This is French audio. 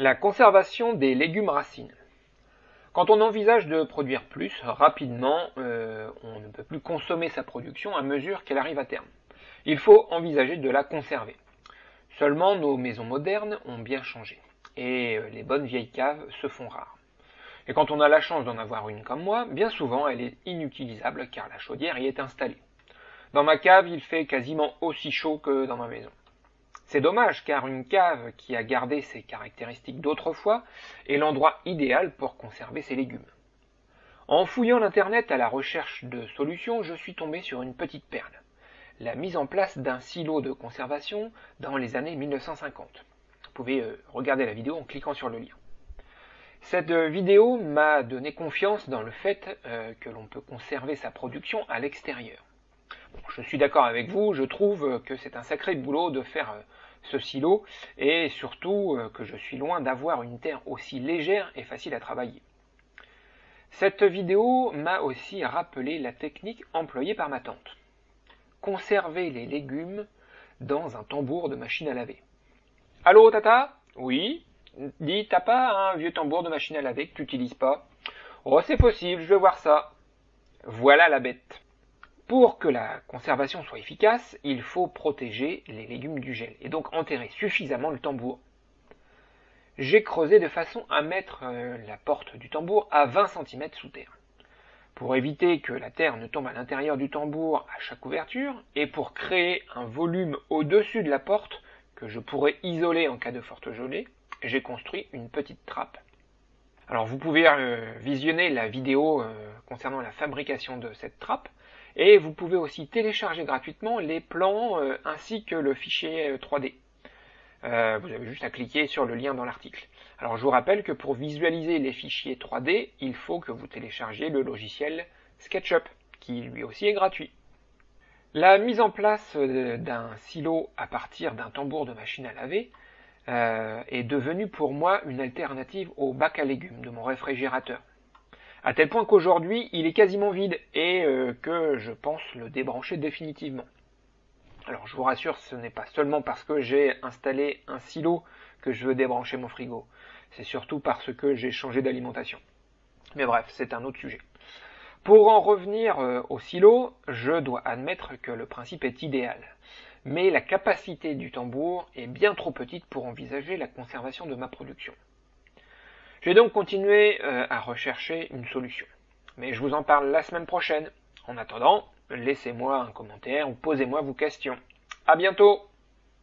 La conservation des légumes racines. Quand on envisage de produire plus, rapidement, euh, on ne peut plus consommer sa production à mesure qu'elle arrive à terme. Il faut envisager de la conserver. Seulement, nos maisons modernes ont bien changé, et euh, les bonnes vieilles caves se font rares. Et quand on a la chance d'en avoir une comme moi, bien souvent elle est inutilisable car la chaudière y est installée. Dans ma cave, il fait quasiment aussi chaud que dans ma maison. C'est dommage car une cave qui a gardé ses caractéristiques d'autrefois est l'endroit idéal pour conserver ses légumes. En fouillant l'internet à la recherche de solutions, je suis tombé sur une petite perle. La mise en place d'un silo de conservation dans les années 1950. Vous pouvez euh, regarder la vidéo en cliquant sur le lien. Cette vidéo m'a donné confiance dans le fait euh, que l'on peut conserver sa production à l'extérieur. Je suis d'accord avec vous, je trouve que c'est un sacré boulot de faire euh, ce silo, et surtout euh, que je suis loin d'avoir une terre aussi légère et facile à travailler. Cette vidéo m'a aussi rappelé la technique employée par ma tante. Conserver les légumes dans un tambour de machine à laver. Allô tata? Oui Dis, t'as pas un vieux tambour de machine à laver que tu n'utilises pas? Oh c'est possible, je vais voir ça. Voilà la bête. Pour que la conservation soit efficace, il faut protéger les légumes du gel, et donc enterrer suffisamment le tambour. J'ai creusé de façon à mettre euh, la porte du tambour à 20 cm sous terre. Pour éviter que la terre ne tombe à l'intérieur du tambour à chaque ouverture, et pour créer un volume au-dessus de la porte que je pourrais isoler en cas de forte gelée, j'ai construit une petite trappe. Alors vous pouvez euh, visionner la vidéo euh, concernant la fabrication de cette trappe, et vous pouvez aussi télécharger gratuitement les plans euh, ainsi que le fichier 3D. Euh, euh, vous avez juste à cliquer sur le lien dans l'article. Alors je vous rappelle que pour visualiser les fichiers 3D, il faut que vous téléchargiez le logiciel SketchUp, qui lui aussi est gratuit. La mise en place d'un silo à partir d'un tambour de machine à laver est devenue pour moi une alternative au bac à légumes de mon réfrigérateur à tel point qu'aujourd'hui il est quasiment vide et euh, que je pense le débrancher définitivement. Alors je vous rassure, ce n'est pas seulement parce que j'ai installé un silo que je veux débrancher mon frigo, c'est surtout parce que j'ai changé d'alimentation. Mais bref, c'est un autre sujet. Pour en revenir euh, au silo, je dois admettre que le principe est idéal. Mais la capacité du tambour est bien trop petite pour envisager la conservation de ma production. Je vais donc continuer euh, à rechercher une solution. Mais je vous en parle la semaine prochaine. En attendant, laissez-moi un commentaire ou posez-moi vos questions. À bientôt